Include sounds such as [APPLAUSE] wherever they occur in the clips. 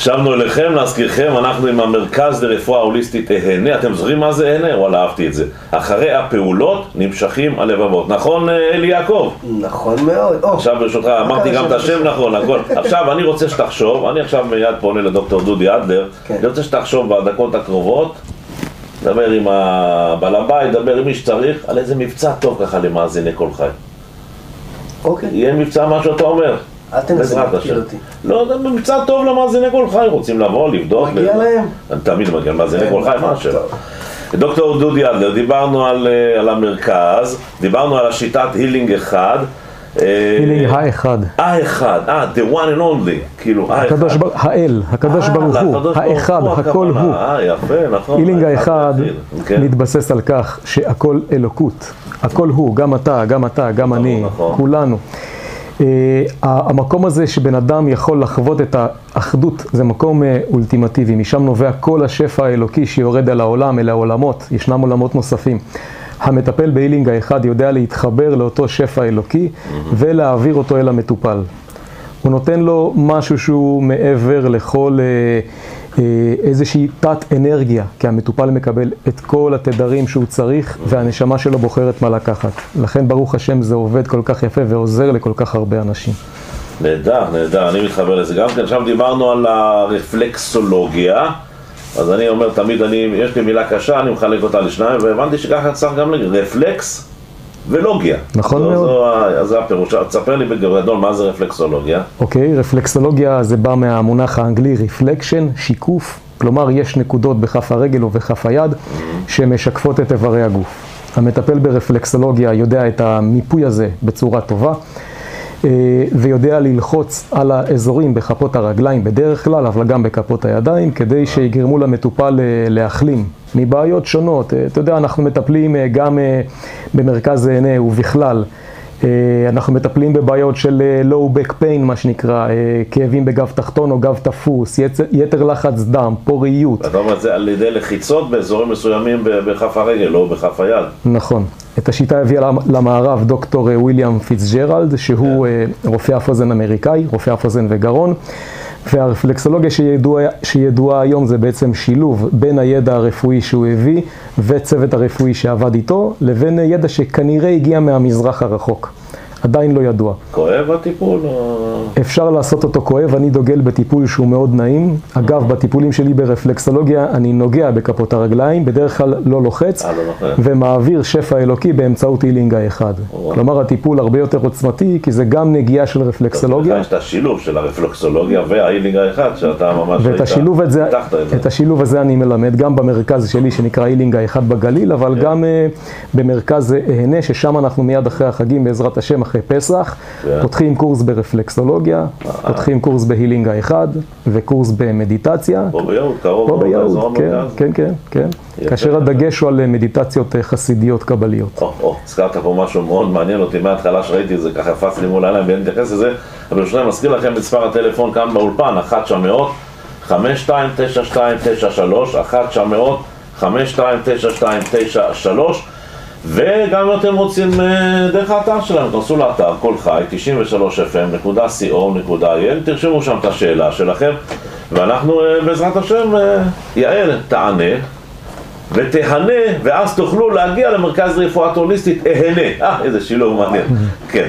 שבנו אליכם, להזכירכם, אנחנו עם המרכז לרפואה הוליסטית אהנה. אתם זוכרים מה זה אהנה? וואלה, אהבתי את זה. אחרי הפעולות נמשכים הלבבות. נכון, אלי יעקב? נכון מאוד. עכשיו ברשותך, אמרתי גם את השם נכון, הכל. עכשיו אני רוצה שתחשוב, אני עכשיו מיד פונה לדוקטור דודי אדלר, כן. אני רוצה שתחשוב בדקות הקרובות, דבר עם הבעל הבית, דבר עם מי שצריך, על איזה מבצע טוב ככה למאזיני כל חי. אוקיי. יהיה מבצע מה שאתה אומר. אל תנסה השם. אותי. לא, זה מבצע טוב למאזיני כל חי, רוצים לבוא, לבדוק. מגיע להם. תמיד מגיע למאזיני כן, כל חי, מה? טוב. דוקטור דודי אדלר, דיברנו על, אה, על המרכז, דיברנו על השיטת הילינג אחד. אה, הילינג האחד. האחד, אה, the one and only, כאילו, האחד. האל, הקדוש אה, ברוך הוא, האחד, הכל. הוא. אה, יפה, נכון. הילינג האחד כן. מתבסס על כך שהכל אלוקות, הכל הוא, גם אתה, גם אתה, גם אני, נכון. כולנו. אה, המקום הזה שבן אדם יכול לחוות את האחדות, זה מקום אה, אולטימטיבי, משם נובע כל השפע האלוקי שיורד על העולם, אל העולמות, ישנם עולמות נוספים. המטפל בהילינג האחד יודע להתחבר לאותו שפע אלוקי ולהעביר אותו אל המטופל. הוא נותן לו משהו שהוא מעבר לכל אה, אה, איזושהי תת אנרגיה, כי המטופל מקבל את כל התדרים שהוא צריך והנשמה שלו בוחרת מה לקחת. לכן ברוך השם זה עובד כל כך יפה ועוזר לכל כך הרבה אנשים. נהדר, נהדר, אני מתחבר לזה גם כן. עכשיו דיברנו על הרפלקסולוגיה, אז אני אומר תמיד, אני, יש לי מילה קשה, אני מחלק אותה לשניים, והבנתי שככה צריך גם רפלקס ולוגיה. נכון זו, מאוד. זו, זה הפירוש. תספר לי בגדול מה זה רפלקסולוגיה. אוקיי, רפלקסולוגיה זה בא מהמונח האנגלי רפלקשן, שיקוף, כלומר יש נקודות בכף הרגל ובכף היד שמשקפות את איברי הגוף. המטפל ברפלקסולוגיה יודע את המיפוי הזה בצורה טובה ויודע ללחוץ על האזורים בכפות הרגליים בדרך כלל, אבל גם בכפות הידיים, כדי שיגרמו למטופל אה, להחלים מבעיות שונות. אה, אתה יודע, אנחנו מטפלים אה, גם אה, במרכז עיני ובכלל. אה, אנחנו מטפלים בבעיות של אה, low back pain, מה שנקרא, אה, כאבים בגב תחתון או גב תפוס, יתר לחץ דם, פוריות. אתה אומר את זה על ידי לחיצות באזורים מסוימים בכף הרגל או בכף היד. נכון. את השיטה הביאה למ- למערב דוקטור אה, ויליאם פיצג'רלד, שהוא אה, רופא אף אוזן אמריקאי, רופא אף אוזן וגרון, והרפלקסולוגיה שידועה, שידועה היום זה בעצם שילוב בין הידע הרפואי שהוא הביא וצוות הרפואי שעבד איתו, לבין ידע שכנראה הגיע מהמזרח הרחוק. עדיין לא ידוע. כואב הטיפול? או... אפשר לעשות אותו כואב, אני דוגל בטיפול שהוא מאוד נעים. אגב, בטיפולים שלי ברפלקסולוגיה אני נוגע בכפות הרגליים, בדרך כלל לא לוחץ, אה, לא. ומעביר שפע אלוקי באמצעות הילינג האחד. כלומר, הטיפול הרבה יותר עוצמתי, כי זה גם נגיעה של רפלקסולוגיה, יש את השילוב של הרפלקסולוגיה וההילינג האחד, שאתה ממש... ואת היית- את השילוב הזה אני מלמד גם במרכז שלי שנקרא הילינג האחד בגליל, אבל כן. גם אה, במרכז אה, אהנה, ששם אנחנו מיד אחרי החגים, בעזרת השם, אחרי פסח, כן. פותחים קורס ברפלקסולוגיה, פותחים קורס בהילינג האחד, וקורס במדיטציה. פה ביהוד, קרוב פה ביהוד, כן. כן, כן, כן. כאשר הדגש הוא על אה, מדיטציות אה, חסידיות קבליות. או, או, הזכרת פה משהו מאוד מעניין אותי מההתחלה שראיתי את זה, ככה הפץ לי מול העיניים ואני מתייחס לזה, אבל ברשותכם מזכיר לכם את מספר הטלפון כאן באולפן, 1900 529293, 1900 529293 וגם אם אתם רוצים אה, דרך האתר שלנו, תנסו לאתר כל חי 93fm.co.il, תרשמו שם את השאלה שלכם ואנחנו אה, בעזרת השם, אה, יעל תענה ותהנה, ואז תוכלו להגיע למרכז רפואה הוליסטית, אהנה. אה, איזה שילוב מעניין. [LAUGHS] כן.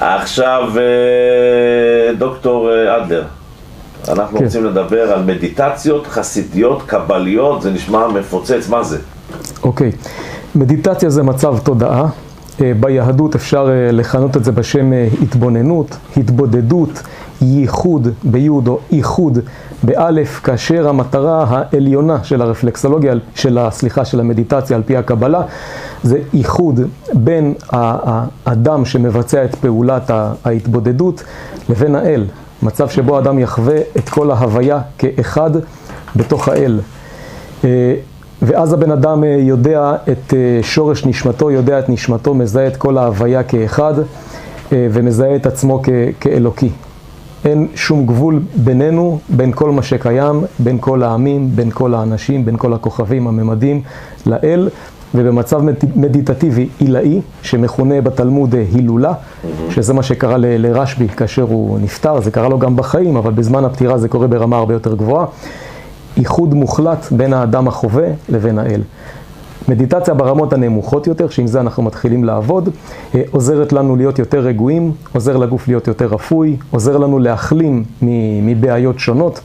עכשיו, דוקטור אדלר, אנחנו כן. רוצים לדבר על מדיטציות חסידיות, קבליות, זה נשמע מפוצץ, מה זה? אוקיי, מדיטציה זה מצב תודעה. אה, ביהדות אפשר אה, לכנות את זה בשם אה, התבוננות, התבודדות, ייחוד ביוד או איחוד באלף, כאשר המטרה העליונה של הרפלקסולוגיה, של, ה- סליחה, של המדיטציה על פי הקבלה, זה איחוד בין האדם שמבצע את פעולת ההתבודדות לבין האל. מצב שבו האדם יחווה את כל ההוויה כאחד בתוך האל. ואז הבן אדם אה, יודע את אה, שורש נשמתו, יודע את נשמתו, מזהה את כל ההוויה כאחד אה, ומזהה את עצמו כאלוקי. אין שום גבול בינינו, בין כל מה שקיים, בין כל העמים, בין כל האנשים, בין כל הכוכבים, הממדים, לאל, ובמצב מד- מדיטטיבי עילאי, שמכונה בתלמוד הילולה, שזה מה שקרה לרשב"י כאשר הוא נפטר, זה קרה לו גם בחיים, אבל בזמן הפטירה זה קורה ברמה הרבה יותר גבוהה. איחוד מוחלט בין האדם החווה לבין האל. מדיטציה ברמות הנמוכות יותר, שעם זה אנחנו מתחילים לעבוד, אה, עוזרת לנו להיות יותר רגועים, עוזר לגוף להיות יותר רפוי, עוזר לנו להחלים מבעיות שונות.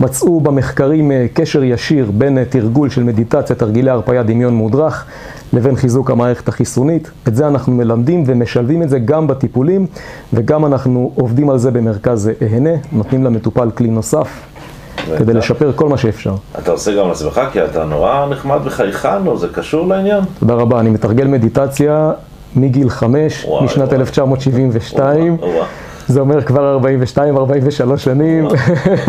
מצאו במחקרים אה, קשר ישיר בין אה, תרגול של מדיטציה, תרגילי הרפאיה, דמיון מודרך, לבין חיזוק המערכת החיסונית. את זה אנחנו מלמדים ומשלבים את זה גם בטיפולים, וגם אנחנו עובדים על זה במרכז אה, אהנה, נותנים למטופל כלי נוסף, כדי לשפר כל מה שאפשר. אתה עושה גם לעצמך, כי אתה נורא נחמד וחייכן, או זה קשור לעניין? תודה רבה, אני מתרגל מדיטציה מגיל חמש, וואי, משנת וואי. 1972. וואו, וואו. זה אומר כבר 42-43 שנים,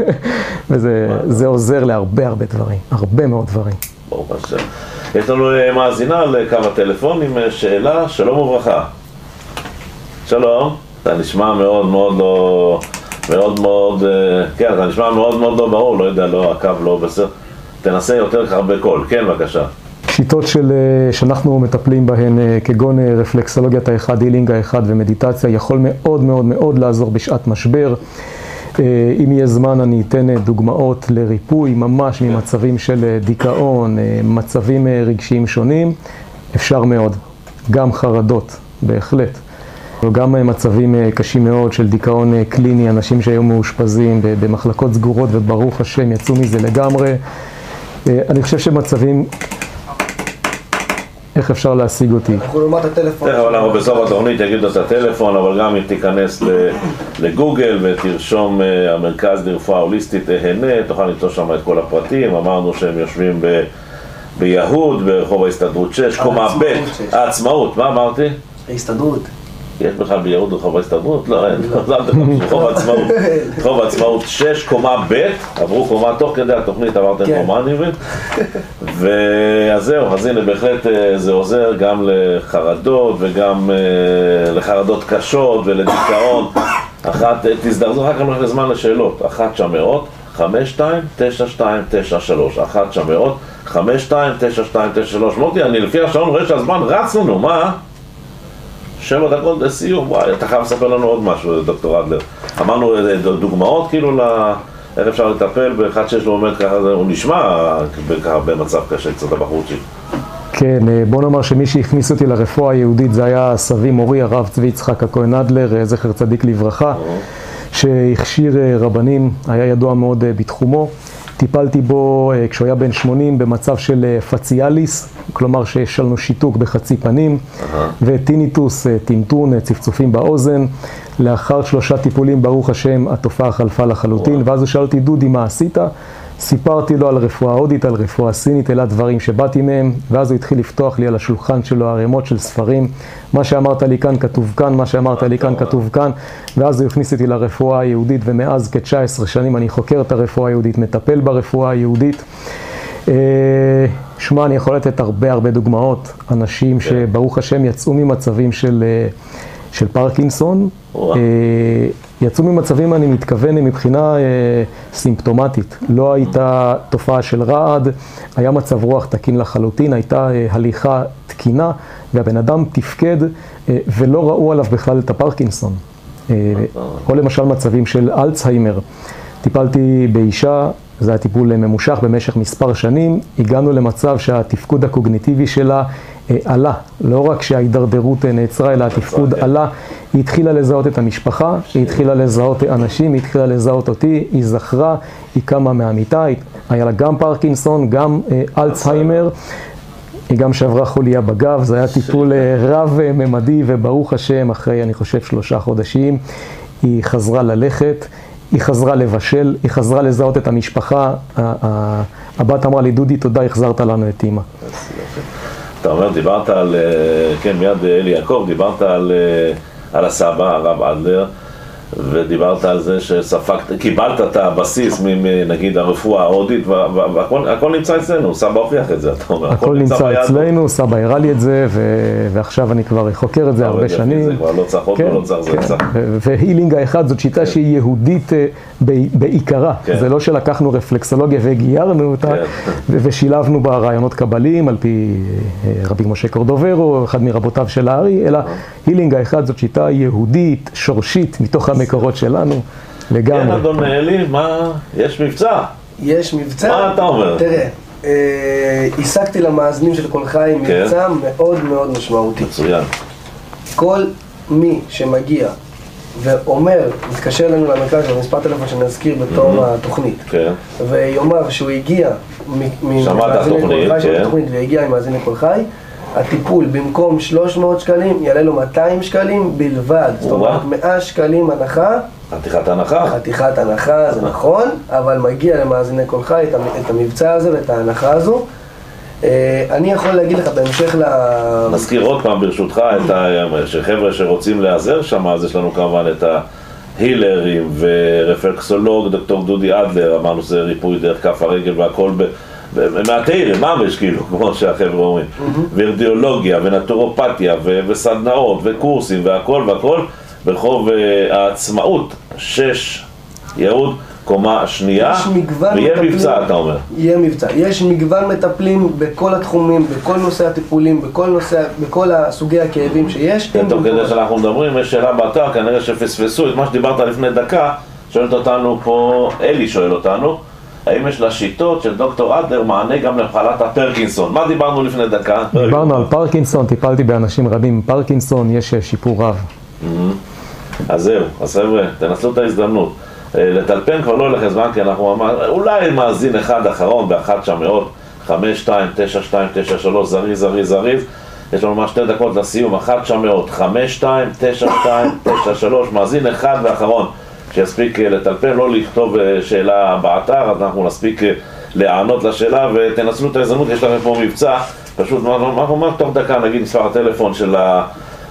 [LAUGHS] וזה זה עוזר להרבה הרבה דברים, הרבה מאוד דברים. ברוך השם. יש לנו אה, מאזינה לכמה טלפונים, אה, שאלה, שלום וברכה. שלום, אתה נשמע מאוד מאוד לא... מאוד מאוד, אה, כן, אתה נשמע מאוד מאוד לא ברור, לא יודע, לא, הקו לא בסדר. תנסה יותר ככה בקול, כן, בבקשה. שיטות של, אה, שאנחנו מטפלים בהן, אה, כגון רפלקסולוגיית האחד, הילינג האחד ומדיטציה, יכול מאוד מאוד מאוד לעזור בשעת משבר. אם יהיה זמן אני אתן דוגמאות לריפוי ממש ממצבים של דיכאון, מצבים רגשיים שונים, אפשר מאוד. גם חרדות, בהחלט. וגם אה, מצבים אה, קשים מאוד של דיכאון אה, קליני, אנשים שהיו מאושפזים במחלקות סגורות וברוך השם יצאו מזה לגמרי. אה, אני חושב שמצבים... איך אפשר להשיג אותי? אנחנו לעומת הטלפון. תכף אנחנו בסוף התוכנית יגידו את הטלפון, אבל גם אם תיכנס ל- לגוגל ותרשום המרכז לרפואה הוליסטית אהנה, תוכל למצוא שם את כל הפרטים. אמרנו שהם יושבים ב... ביהוד, ברחוב ההסתדרות 6, קומה ב'. העצמאות, מה אמרתי? ההסתדרות. יש בכלל ביהוד רחוב ההסתדרות? לא, אין, אל תחפשו, רחוב העצמאות. רחוב [LAUGHS] העצמאות 6, קומה ב', עברו קומה תוך כדי התוכנית, עברתם כן. קומה אני מבין. ואז זהו, אז הנה בהחלט אה, זה עוזר גם לחרדות וגם אה, לחרדות קשות ולדיכאון. אחת, אה, תזדרזו, אחר כך נלך לזמן לשאלות. אחת שם מאות, חמש שתיים, תשע שתיים, תשע שלוש. אחת שם מאות, חמש שתיים, תשע שתיים, תשע שלוש. מוטי, אני לפי השעון רואה שהזמן רץ לנו, מה? שבע דקות לסיום, וואי, אתה חייב לספר לנו עוד משהו, דוקטור אדלר. אמרנו אה, דוגמאות כאילו ל... איך אפשר לטפל באחד שיש לו באמת ככה, זה- הוא נשמע אה, ככה במצב קשה קצת הבחורצ'יק. כן, אה, בוא נאמר שמי שהכניס אותי לרפואה היהודית זה היה סבי מורי, הרב צבי יצחק הכהן אדלר, אה, זכר צדיק לברכה, שהכשיר אה, רבנים, היה ידוע מאוד אה, בתחומו. טיפלתי בו אה, כשהוא היה בן 80 במצב של אה, פציאליס, כלומר שיש לנו שיתוק בחצי פנים, וטיניטוס, אה, טינטון, אה, צפצופים באוזן. לאחר שלושה טיפולים, ברוך השם, התופעה חלפה לחלוטין, ואז הוא שאל אותי, דודי, מה עשית? סיפרתי לו על רפואה הודית, על רפואה סינית, אלה הדברים שבאתי מהם, ואז הוא התחיל לפתוח לי על השולחן שלו ערימות של ספרים. מה שאמרת לי כאן כתוב כאן, מה שאמרת לי כאן כתוב כאן, ואז הוא הכניס אותי לרפואה היהודית, ומאז כ-19 שנים אני חוקר את הרפואה היהודית, מטפל ברפואה היהודית. שמע, אני יכול לתת הרבה הרבה דוגמאות, אנשים שברוך השם יצאו ממצבים של, אה, של פרקינסון. אה, יצאו ממצבים, אני מתכוון, מבחינה אה, סימפטומטית. לא הייתה תופעה של רעד, היה מצב רוח תקין לחלוטין, הייתה אה, הליכה תקינה, והבן אדם תפקד אה, ולא ראו עליו בכלל את הפרקינסון. אה, או למשל מצבים של אלצהיימר. טיפלתי באישה, זה היה טיפול אה, ממושך במשך מספר שנים, הגענו למצב שהתפקוד הקוגניטיבי שלה אה, עלה, לא רק שההידרדרות אה, נעצרה, אלא התפקוד. עלה. היא התחילה לזהות את המשפחה, היא התחילה לזהות אנשים, היא התחילה לזהות אותי, היא זכרה, היא קמה מהמיטה, היה לה גם פרקינסון, גם אלצהיימר. היא גם שעברה חוליה בגב, זה היה טיפול רב-ממדי, וברוך השם, אחרי, אני חושב, שלושה חודשים, היא חזרה ללכת, היא חזרה לבשל, היא חזרה לזהות את המשפחה. הבת אמרה לי, דודי, תודה, החזרת לנו את אימא. אתה אומר, דיברת על, אה, כן, מיד אה, אלי יעקב, דיברת על, אה, על הסבא, הרב אדלר, ודיברת על זה שספגת, קיבלת את הבסיס מנגיד הרפואה ההודית, והכל הכל נמצא אצלנו, סבא הוכיח את זה, אתה אומר. הכל נמצא אצלנו, סבא הראה לי את זה, ועכשיו אני כבר חוקר את זה הרבה שנים. זה כבר לא צריך עוד כן, ולא צריך זה כן. והילינג האחד זאת שיטה שהיא יהודית אה, בעיקרה. כן. זה לא שלקחנו רפלקסולוגיה וגיירנו אותה, כן. ושילבנו בה רעיונות קבליים על פי אה, רבי משה קורדוברו, אחד מרבותיו של הארי, אלא הילינג האחד זאת שיטה יהודית, שורשית, מתוך המקורות שלנו, כן, לגמרי. אדון אלי, מה, יש מבצע. יש מבצע. מה אתה אומר? תראה, אה, השגתי למאזינים של כל חי כן. מבצע מאוד מאוד משמעותי. מצוין. כל מי שמגיע ואומר, מתקשר אלינו למרכז במספר טלפון שנזכיר בתום התוכנית, כן. ויאמר שהוא הגיע מ- שמע את ממאזיני התוכנית, כל חי, שמע את כן. התוכנית והגיע ממאזיני כל חי, הטיפול במקום 300 שקלים יעלה לו 200 שקלים בלבד, זאת אומרת 100 שקלים הנחה, חתיכת הנחה. חתיכת הנחה זה נכון, אבל מגיע למאזיני חי את המ- את המבצע הזה ואת ההנחה הזו. אה, אני יכול להגיד לך בהמשך ל... נזכיר עוד פעם ברשותך את ה... שחבר'ה שרוצים להיעזר שם, אז יש לנו כמובן את ההילרים ורפלקסולוג, דוקטור דודי אדלר, אמרנו שזה ריפוי דרך כף הרגל והכל ב... מהתרא, ממש כאילו, כמו שהחבר'ה אומרים, וארדיאולוגיה ונטורופתיה וסדנאות וקורסים והכל והכל ברחוב אה, העצמאות, שש, יהוד, קומה שנייה, ויהיה. מבצע אתה אומר. יהיה מבצע. יש מגוון מטפלים בכל התחומים, בכל נושא הטיפולים, בכל נושא, בכל סוגי הכאבים שיש. כן, תוך כדי שאנחנו מדברים, יש שאלה באתר, כנראה שפספסו את מה שדיברת לפני דקה, שואלת אותנו פה, אלי שואל אותנו, האם יש לשיטות של דוקטור אדלר מענה גם למחלת הפרקינסון? מה דיברנו לפני דקה? דיברנו על פרקינסון, טיפלתי באנשים רבים עם פרקינסון, יש אה, שיפור רב. אז זהו, אז חבר'ה, תנצלו את ההזדמנות. אה, לטלפן כבר לא הולך זמן, כי אנחנו אמרנו, אולי מאזין אחד אחרון באחת שם מאוד, חמש, שתיים, תשע, שתיים, תשע, שלוש, זריז, זריז, זריז. יש לנו ממש שתי דקות לסיום, אחת שם מאוד, חמש, שתיים, תשע, שתיים, תשע, שלוש, מאזין אחד ואחרון, שיספיק אה, לטלפן, לא לכתוב אה, שאלה באתר, אז אנחנו נספיק אה, להיענות לשאלה, ותנצלו את ההזדמנות, יש לכם פה מבצע, פשוט אנחנו ממש תוך דקה נגיד מספר הטלפון של.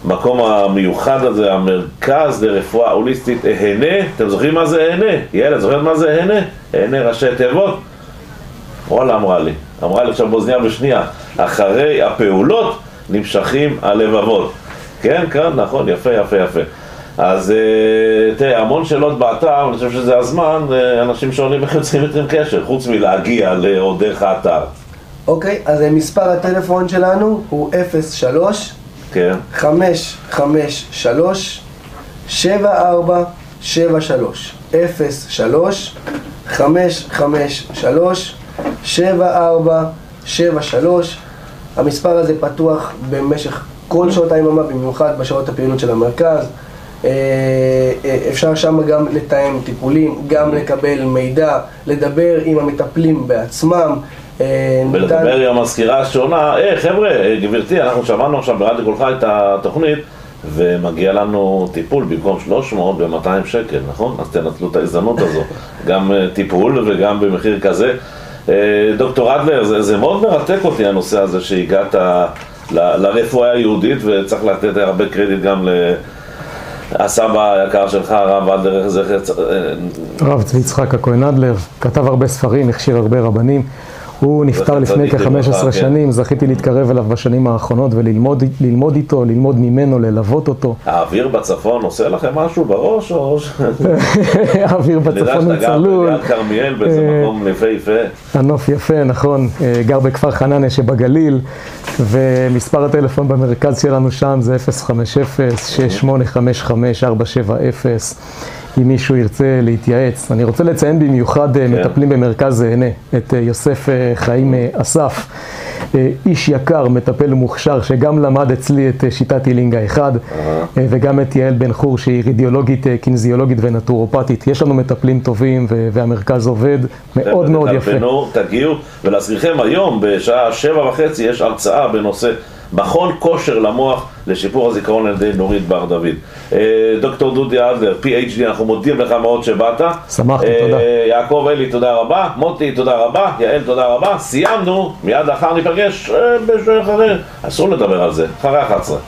המקום המיוחד הזה, המרכז לרפואה הוליסטית אהנה, אתם זוכרים מה זה אהנה? ילד, זוכרת מה זה אהנה? אהנה ראשי תיבות? וואלה אמרה לי, אמרה לי עכשיו באוזניה בשנייה, אחרי הפעולות נמשכים הלבבות. כן, כן, נכון, יפה, יפה, יפה. אז אה, תראה, המון שאלות באתר, אני חושב שזה הזמן, אה, אנשים שואלים איך יוצאים איתכם קשר, חוץ מלהגיע ל- או דרך האתר. אוקיי, אז אה, מספר הטלפון שלנו הוא 03 כן, 553 7473 03 553 7473 המספר הזה פתוח במשך כל שעות היממה, במיוחד בשעות הפעילות של המרכז. אה, אה, אפשר שם גם לתאם טיפולים, גם לקבל מידע, לדבר עם המטפלים בעצמם. אה, ולדבר עם המזכירה השונה, היי חבר'ה, גברתי, אנחנו שמענו עכשיו ברדיו קולך את התוכנית ומגיע לנו טיפול במקום 300 ו-200 שקל, נכון? אז תנצלו את ההזדמנות הזו, [LAUGHS] גם טיפול וגם במחיר כזה. דוקטור אדלר, זה, זה מאוד מרתק אותי הנושא הזה שהגעת ל- לרפואה היהודית וצריך לתת הרבה קרדיט גם לסבא היקר שלך, הרב אדלר, זכר, צ- אה, הרב צבי יצחק הכהן אדלר, כתב הרבה ספרים, הכשיר הרבה רבנים. הוא נפטר לפני צדיק כ-15 לברכה, כן. שנים, זכיתי להתקרב אליו בשנים האחרונות וללמוד ללמוד איתו, ללמוד ממנו, ללוות אותו. האוויר בצפון עושה לכם משהו בראש או... ש- [LAUGHS] האוויר אני יודע בצפון הוא שאתה גר צלול, ליד כרמיאל באיזה אה, מקום יפהפה. הנוף יפה, נכון, אה, גר בכפר חנניה שבגליל, ומספר הטלפון במרכז שלנו שם זה 050-6855-470, אם מישהו ירצה להתייעץ. אני רוצה לציין במיוחד אה, כן. מטפלים במרכז אהנה, את אה, יוסף אה, חיים אסף, איש יקר, מטפל מוכשר, שגם למד אצלי את שיטת הילינג האחד, אה, וגם את יעל בן חור, שהיא רדיולוגית, קינזיולוגית ונטורופטית. יש לנו מטפלים טובים, והמרכז עובד מאוד מאוד יפה. תטלפנו, תגיעו, ולהזכירכם היום בשעה שבע וחצי יש הרצאה בנושא מכון כושר למוח לשיפור הזיכרון על ידי נורית בר דוד. אה, דוקטור דודי אדלר, PhD, אנחנו מודים לך מאוד שבאת. שמחתי, אה, תודה. יעקב אלי, תודה רבה. מוטי, תודה רבה. יעל, תודה רבה. סיימנו, מיד לאחר ניפגש אה, בשעה אחרי. אסור לדבר על זה, אחרי 11.